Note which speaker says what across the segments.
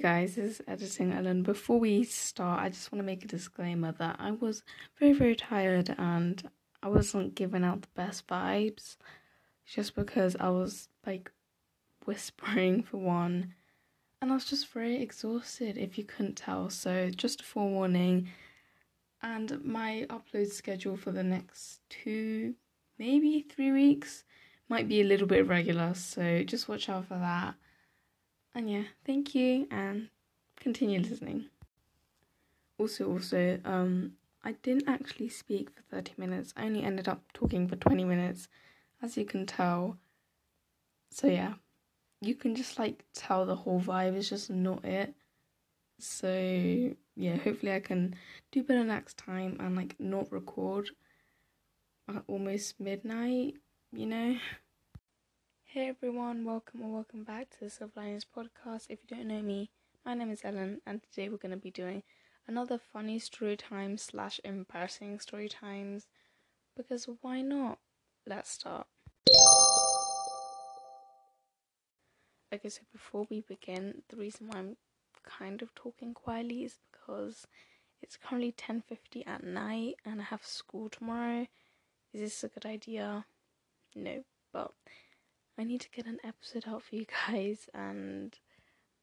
Speaker 1: Guys, this is Editing Ellen. Before we start, I just want to make a disclaimer that I was very, very tired and I wasn't giving out the best vibes just because I was like whispering for one and I was just very exhausted if you couldn't tell. So, just a forewarning. And my upload schedule for the next two, maybe three weeks might be a little bit irregular, so just watch out for that. And yeah, thank you and continue listening. Also, also, um, I didn't actually speak for 30 minutes. I only ended up talking for 20 minutes, as you can tell. So yeah, you can just like tell the whole vibe is just not it. So yeah, hopefully I can do better next time and like not record at almost midnight, you know. Hey everyone, welcome or welcome back to the Silver Linings podcast. If you don't know me, my name is Ellen, and today we're going to be doing another funny story time slash embarrassing story times. Because why not? Let's start. Okay, so before we begin, the reason why I'm kind of talking quietly is because it's currently 10:50 at night and I have school tomorrow. Is this a good idea? No, but I need to get an episode out for you guys, and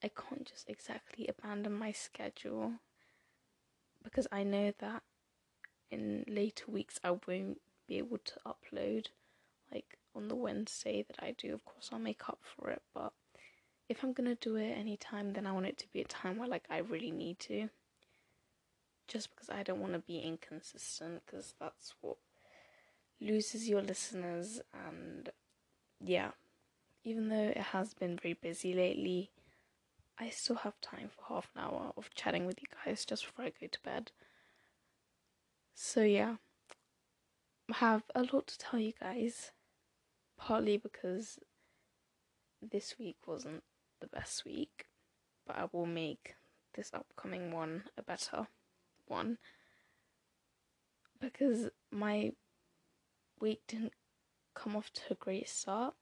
Speaker 1: I can't just exactly abandon my schedule because I know that in later weeks I won't be able to upload like on the Wednesday that I do. Of course, I'll make up for it, but if I'm gonna do it anytime, then I want it to be a time where like I really need to. Just because I don't want to be inconsistent, because that's what loses your listeners, and yeah even though it has been very busy lately, I still have time for half an hour of chatting with you guys just before I go to bed. So, yeah, I have a lot to tell you guys, partly because this week wasn't the best week, but I will make this upcoming one a better one because my week didn't come off to a great start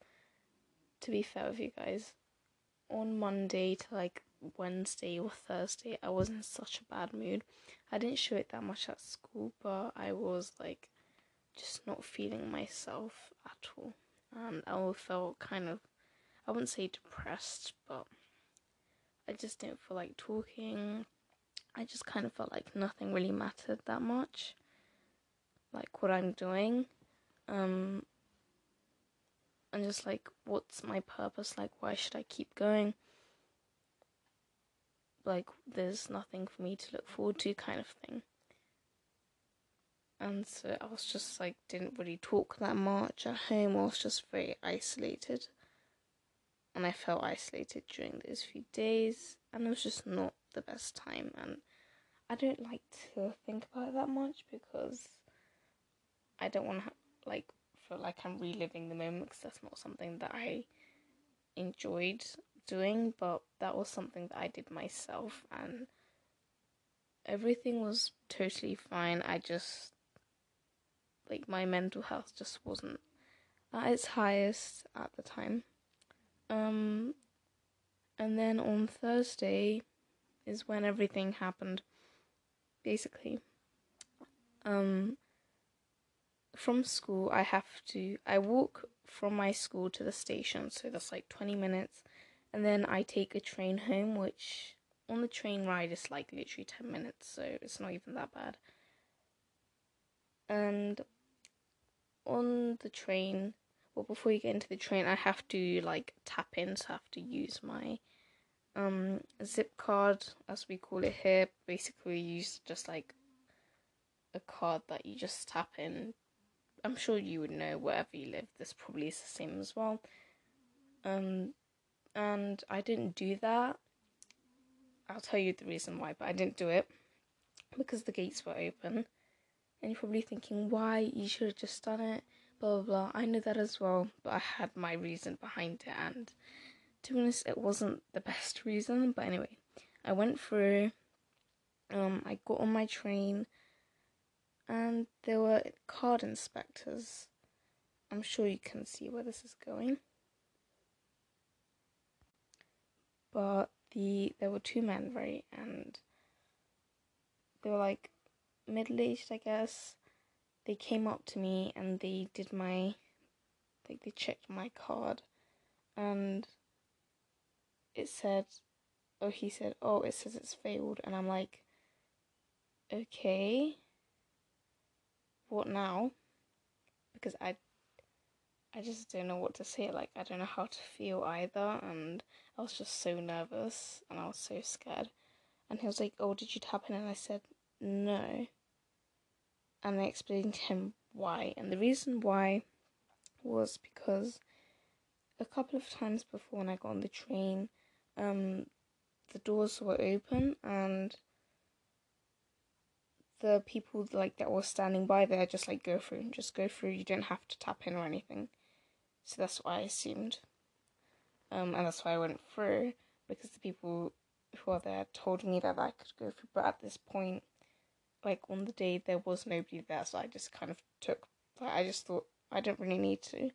Speaker 1: to be fair with you guys, on Monday to like Wednesday or Thursday, I was in such a bad mood. I didn't show it that much at school, but I was like just not feeling myself at all. And I felt kind of, I wouldn't say depressed, but I just didn't feel like talking. I just kind of felt like nothing really mattered that much, like what I'm doing. Um, and just like, what's my purpose? Like, why should I keep going? Like, there's nothing for me to look forward to, kind of thing. And so I was just like, didn't really talk that much at home. I was just very isolated. And I felt isolated during those few days. And it was just not the best time. And I don't like to think about it that much because I don't want to, like, feel like I'm reliving the moment because that's not something that I enjoyed doing, but that was something that I did myself, and everything was totally fine. I just, like, my mental health just wasn't at its highest at the time. Um, and then on Thursday is when everything happened, basically. Um, from school, I have to, I walk from my school to the station, so that's like 20 minutes, and then I take a train home, which on the train ride is like literally 10 minutes, so it's not even that bad. And on the train, well, before you get into the train, I have to like tap in, so I have to use my um zip card, as we call it here. Basically, use just like a card that you just tap in I'm sure you would know wherever you live, this probably is the same as well. Um, and I didn't do that. I'll tell you the reason why, but I didn't do it because the gates were open. And you're probably thinking, why? You should have just done it. Blah blah blah. I know that as well, but I had my reason behind it, and to be honest, it wasn't the best reason. But anyway, I went through. Um, I got on my train and there were card inspectors. I'm sure you can see where this is going. But the there were two men, right, and they were like middle aged, I guess. They came up to me and they did my, like they checked my card, and it said, oh, he said, oh, it says it's failed, and I'm like, okay, what now? Because I I just don't know what to say. Like, I don't know how to feel either. And I was just so nervous and I was so scared. And he was like, Oh, did you tap in? And I said, No. And I explained to him why. And the reason why was because a couple of times before when I got on the train, um, the doors were open and the people like that were standing by there just like go through just go through you don't have to tap in or anything so that's what I assumed. Um, and that's why I went through because the people who are there told me that I could go through. But at this point, like on the day, there was nobody there, so I just kind of took. Like, I just thought I don't really need to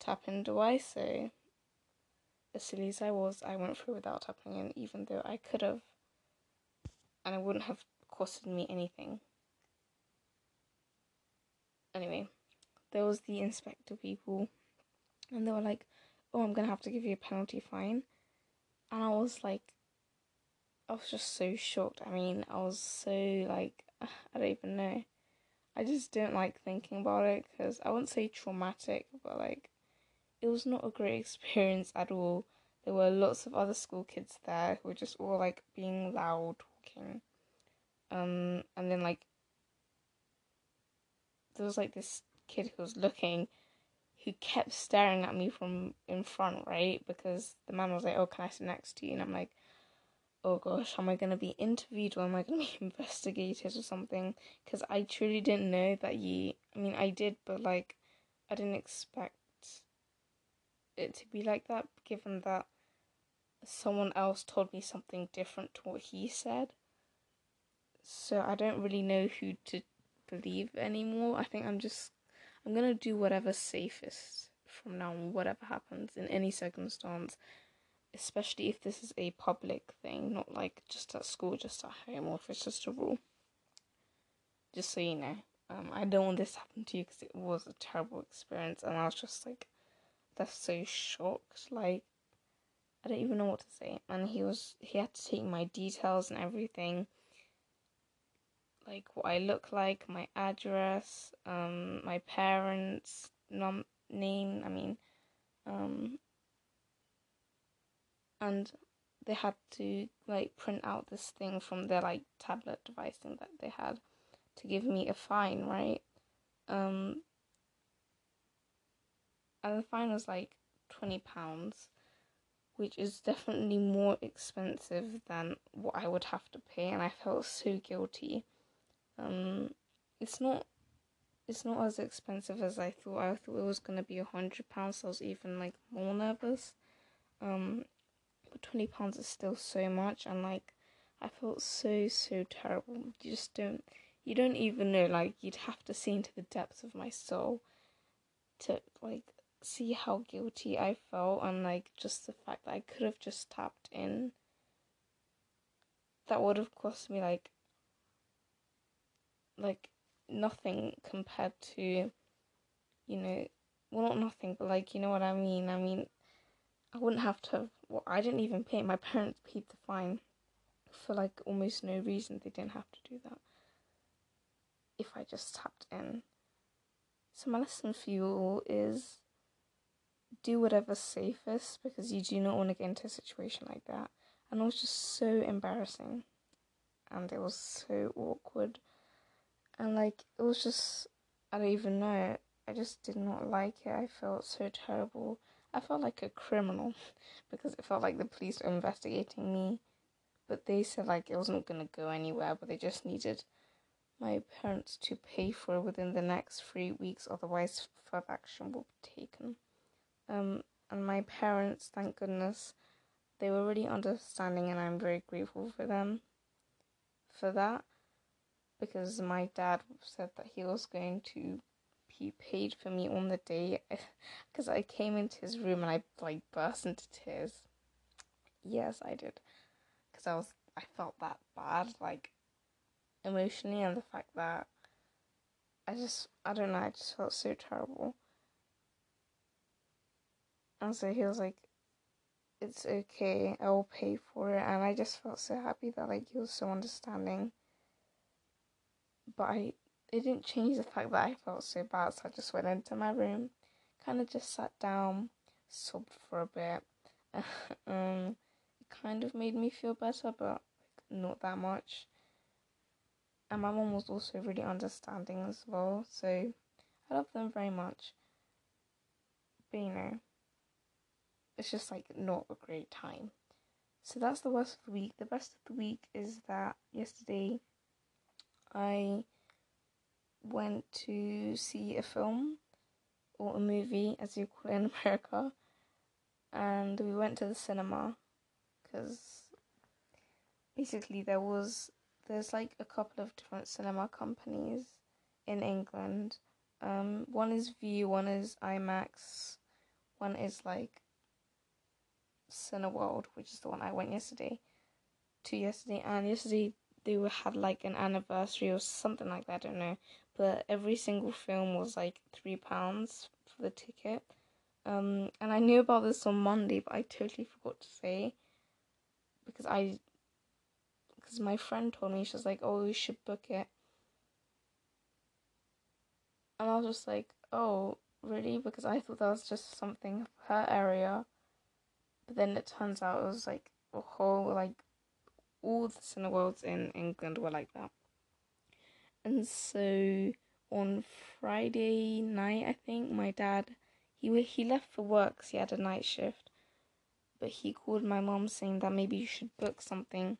Speaker 1: tap in, do I? So, as silly as I was, I went through without tapping in, even though I could have, and I wouldn't have costed me anything. Anyway, there was the inspector people and they were like, "Oh, I'm gonna have to give you a penalty fine," and I was like, I was just so shocked. I mean, I was so like, I don't even know. I just don't like thinking about it because I wouldn't say traumatic, but like, it was not a great experience at all. There were lots of other school kids there who were just all like being loud, talking. Um, and then like, there was like this kid who was looking who kept staring at me from in front, right? Because the man was like, "Oh, can I sit next to you?" And I'm like, "Oh gosh, am I gonna be interviewed or am I gonna be investigated or something?" Because I truly didn't know that you. I mean, I did, but like, I didn't expect it to be like that, given that someone else told me something different to what he said. So I don't really know who to believe anymore. I think I'm just I'm gonna do whatever's safest from now on, whatever happens in any circumstance, especially if this is a public thing, not like just at school, just at home, or if it's just a rule. Just so you know, um, I don't want this to happen to you because it was a terrible experience, and I was just like, that's so shocked, like. I don't even know what to say. And he was he had to take my details and everything like what I look like, my address, um, my parents' num- name. I mean, um, and they had to like print out this thing from their like tablet device thing that they had to give me a fine, right? Um, and the fine was like twenty pounds, which is definitely more expensive than what I would have to pay, and I felt so guilty um, it's not it's not as expensive as I thought. I thought it was gonna be a hundred pounds. So I was even like more nervous. Um, but twenty pounds is still so much, and like I felt so so terrible. You just don't you don't even know. Like you'd have to see into the depths of my soul to like see how guilty I felt, and like just the fact that I could have just tapped in. That would have cost me like like nothing compared to you know well not nothing but like you know what i mean? I mean i wouldn't have to well i didn't even pay my parents paid the fine for like almost no reason. They didn't have to do that. If i just tapped in. So my lesson for you all is do whatever's safest because you do not want to get into a situation like that. And it was just so embarrassing and it was so awkward and like it was just I don't even know. I just did not like it. I felt so terrible. I felt like a criminal because it felt like the police were investigating me. But they said like it wasn't gonna go anywhere, but they just needed my parents to pay for it within the next three weeks, otherwise further action will be taken. Um, and my parents, thank goodness, they were really understanding, and I'm very grateful for them for that because my dad said that he was going to be paid for me on the day because I came into his room and I like burst into tears. Yes, I did. because I was I felt that bad like emotionally and the fact that I just I don't know I just felt so terrible. And so he was like, "It's okay, I will pay for it," and I just felt so happy that like he was so understanding. But I it didn't change the fact that I felt so bad, so I just went into my room, kind of just sat down, sobbed for a bit. um, it kind of made me feel better, but not that much. And my mom was also really understanding as well, so I love them very much. But you know, it's just like not a great time. So that's the worst of the week. The best of the week is that yesterday I went to see a film or a movie, as you call it in America, and we went to the cinema because basically there was there's like a couple of different cinema companies in England. Um, one is Vue, one is IMAX, one is like Cineworld, which is the one I went yesterday to yesterday, and yesterday they had like an anniversary or something like that. I don't know, but every single film was like three pounds for the ticket. Um, and I knew about this on Monday, but I totally forgot to say because I because my friend told me she was like, "Oh, you should book it," and I was just like, "Oh, really?" Because I thought that was just something her area, but then it turns out it was like a whole like all the cineworlds in England were like that. And so on Friday night, I think my dad he he left for work. Cause he had a night shift, but he called my mom saying that maybe you should book something.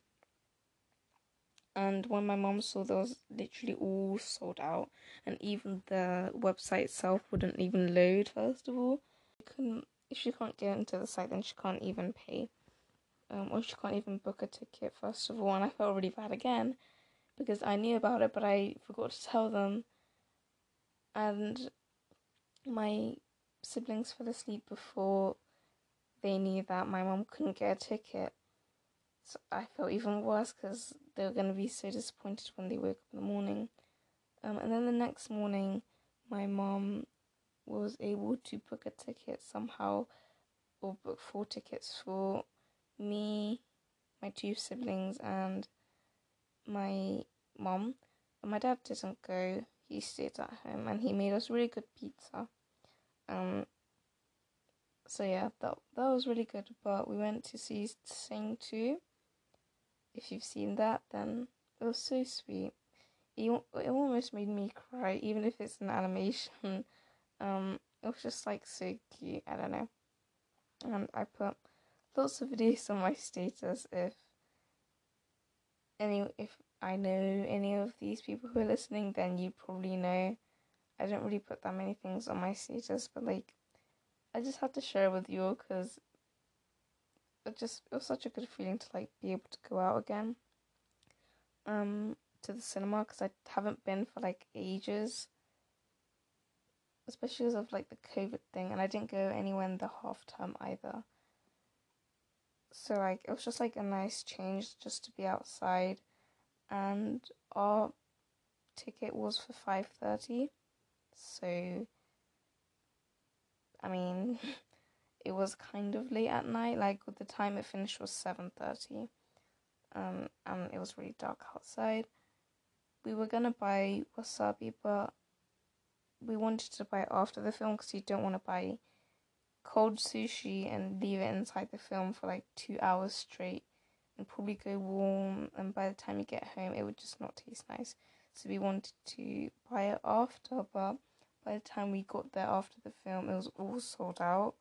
Speaker 1: And when my mom saw those, literally all sold out, and even the website itself wouldn't even load. First of all, she couldn't if she can't get into the site, then she can't even pay um, or she can't even book a ticket first of all. And I felt really bad again because I knew about it but I forgot to tell them. And my siblings fell asleep before they knew that my mom couldn't get a ticket. So I felt even worse because they were going to be so disappointed when they woke up in the morning. Um, and then the next morning my mom was able to book a ticket somehow or book four tickets for two siblings, and my mom. But my dad didn't go. He stayed at home, and he made us really good pizza. Um. So yeah, that that was really good. But we went to see Sing Two. If you've seen that, then it was so sweet. It, it almost made me cry, even if it's an animation. Um, it was just like so cute. I don't know. And I put lots of videos on my status if any if I know any of these people who are listening, then you probably know. I don't really put that many things on my status, but like, I just had to share with you because it just it was such a good feeling to like be able to go out again. Um, to the cinema because I haven't been for like ages. Especially because of like the COVID thing, and I didn't go anywhere in the half term either so like it was just like a nice change just to be outside. And our ticket was for 5:30 so I mean it was kind of late at night. Like with the time it finished was 7:30 um and it was really dark outside. We were to buy wasabi but we wanted to buy after the film because you don't want to buy cold sushi and leave it inside the film for like two hours straight and probably go warm and by the time you get home it would just not taste nice. So we wanted to buy it after but by the time we got there after the film it was all sold out.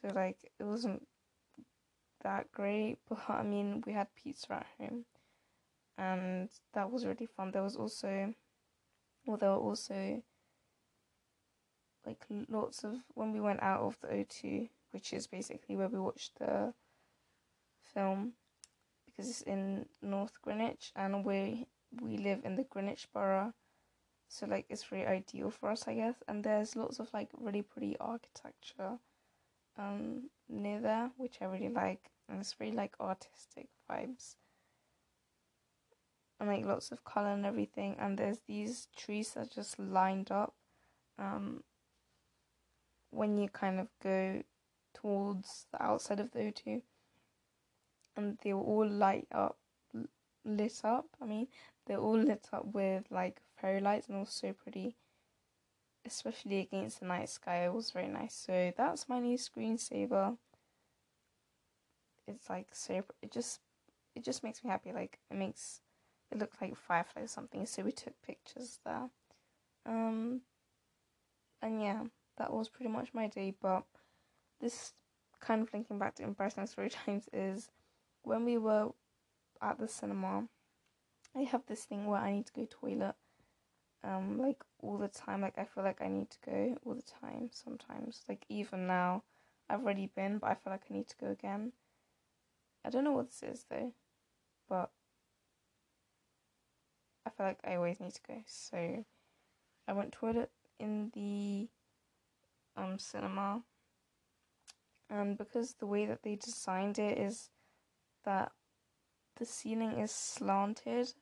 Speaker 1: So like it wasn't that great but i mean we had pizza at home and that was really fun. There was also well there were also like lots of when we went out of the O2, which is basically where we watched the film because it's in North Greenwich and we we live in the Greenwich borough. So like it's very ideal for us I guess. And there's lots of like really pretty architecture um near there, which I really like and it's very like artistic vibes. And like lots of colour and everything. And there's these trees that just lined up. Um, when you kind of go towards the outside of the O2 and they were all light up lit up i mean they're all lit up with like fairy lights and all so pretty especially against the night sky it was very nice. So that's my new screensaver. It's like so it just it just makes me happy like it makes it look like firefly or something. So we took pictures there. Um and yeah that was pretty much my day but this kind of linking back to embarrassing story times is when we were at the cinema i have this thing where i need to go toilet um like all the time. Like i feel like i need to go all the time sometimes like even now i've already been but i feel like i need to go again. I don't know what this is though but i feel like i always need to go. So i went toilet in the um cinema. And because the way that they designed it is that the ceiling is slanted.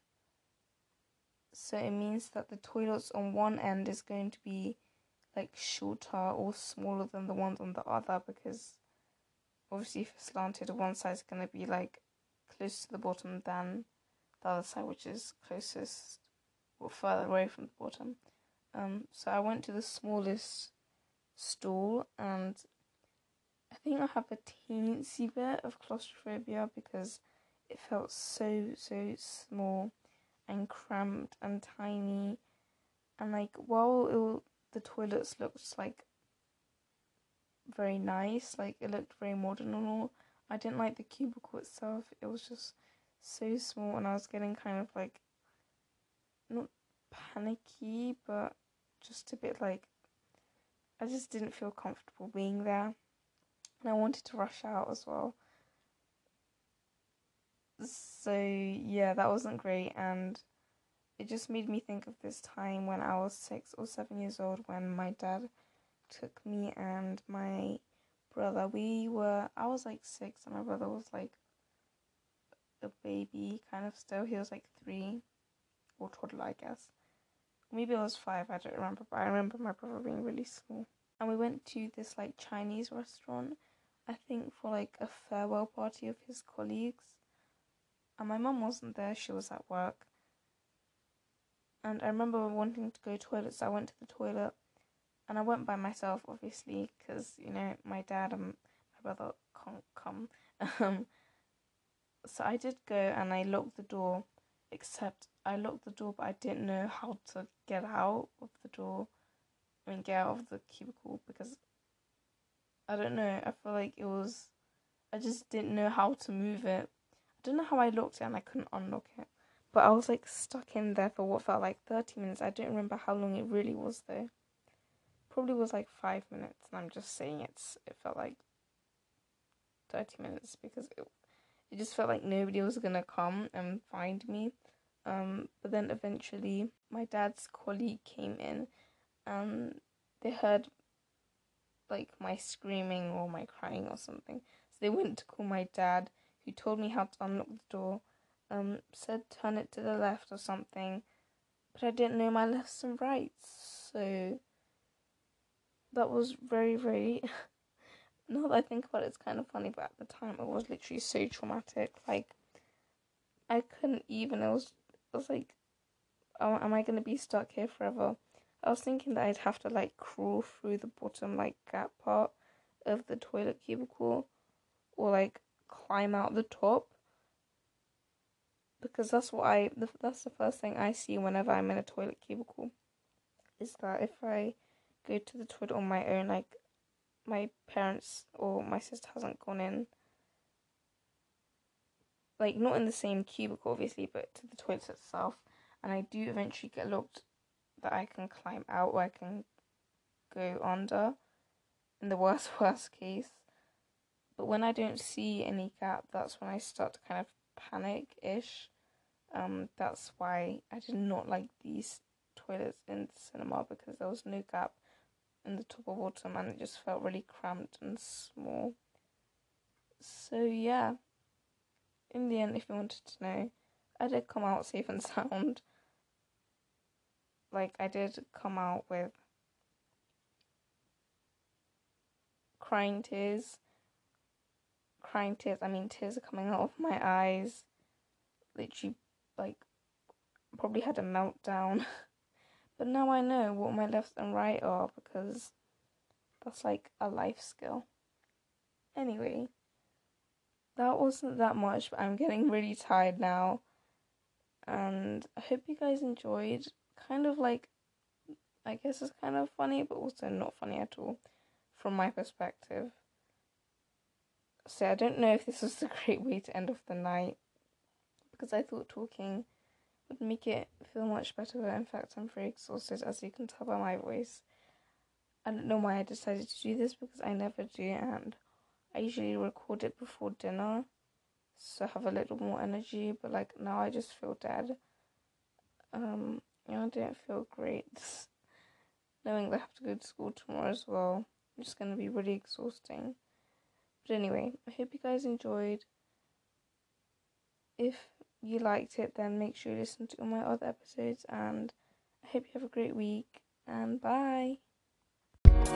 Speaker 1: So it means that the toilets on one end is going to be like shorter or smaller than the ones on the other because obviously if it's slanted one side is going to be like close to the bottom than the other side which is closest or further away from the bottom. Um so i went to the smallest stall and I think I have a teensy bit of claustrophobia because it felt so so small and cramped and tiny. And like while it, the toilets looked like very nice like it looked very modern and all I didn't like the cubicle itself. It was just so small and I was getting kind of like not panicky but just a bit like I just didn't feel comfortable being there and I wanted to rush out as well. So yeah, that wasn't great, and it just made me think of this time when I was six or seven years old when my dad took me and my brother. We were I was like six and my brother was like a baby kind of still. He was like three or toddler, I guess. Maybe I was five, I don't remember, but I remember my brother being really small. And we went to this like Chinese restaurant I think for like a farewell party of his colleagues. And my mum wasn't there, she was at work. And I remember wanting to go to toilet, so I went to the toilet. And I went by myself, obviously, because, you know, my dad and my brother can't come. Um, so I did go and I locked the door, except I locked the door, but I didn't know how to get out of the door. I mean, get out of the cubicle because I don't know. I feel like it was. I just didn't know how to move it. I don't know how I locked it and I couldn't unlock it. But I was like stuck in there for what felt like 30 minutes. I don't remember how long it really was though. Probably was like five minutes, and I'm just saying it's. It felt like 30 minutes because it, it just felt like nobody was gonna come and find me. Um, but then eventually, my dad's colleague came in, and they heard like my screaming or my crying or something. So they went to call my dad, who told me how to unlock the door. Um, said turn it to the left or something, but I didn't know my lefts and rights, so that was very very. now that I think about it, it's kind of funny, but at the time it was literally so traumatic. Like, I couldn't even. It was. It was like, oh, am I gonna be stuck here forever? I was thinking that I'd have to like crawl through the bottom like gap part of the toilet cubicle or like climb out the top because that's what I that's the first thing I see whenever I'm in a toilet cubicle is that if I go to the toilet on my own like my parents or my sister hasn't gone in like not in the same cubicle obviously but to the toilet itself and I do eventually get locked that I can climb out or I can go under in the worst worst case. But when I don't see any gap, that's when I start to kind of panic ish. Um, that's why I did not like these toilets in the cinema because there was no gap in the top or bottom and it just felt really cramped and small. So yeah, in the end, if you wanted to know, I did come out safe and sound. Like, I did come out with crying tears. Crying tears, I mean, tears are coming out of my eyes. Literally, like, probably had a meltdown. but now I know what my left and right are because that's like a life skill. Anyway, that wasn't that much, but I'm getting really tired now. And I hope you guys enjoyed. Kind of like, I guess it's kind of funny, but also not funny at all from my perspective. So I don't know if this was a great way to end off the night because I thought talking would make it feel much better. But in fact, I'm very exhausted, as you can tell by my voice. I don't know why I decided to do this because I never do, and I usually record it before dinner so I have a little more energy, but like now I just feel dead. Um, yeah, I don't feel great. Knowing that I have to go to school tomorrow as well, it's gonna be really exhausting. But anyway, I hope you guys enjoyed. If you liked it, then make sure you listen to all my other episodes, and I hope you have a great week. And bye.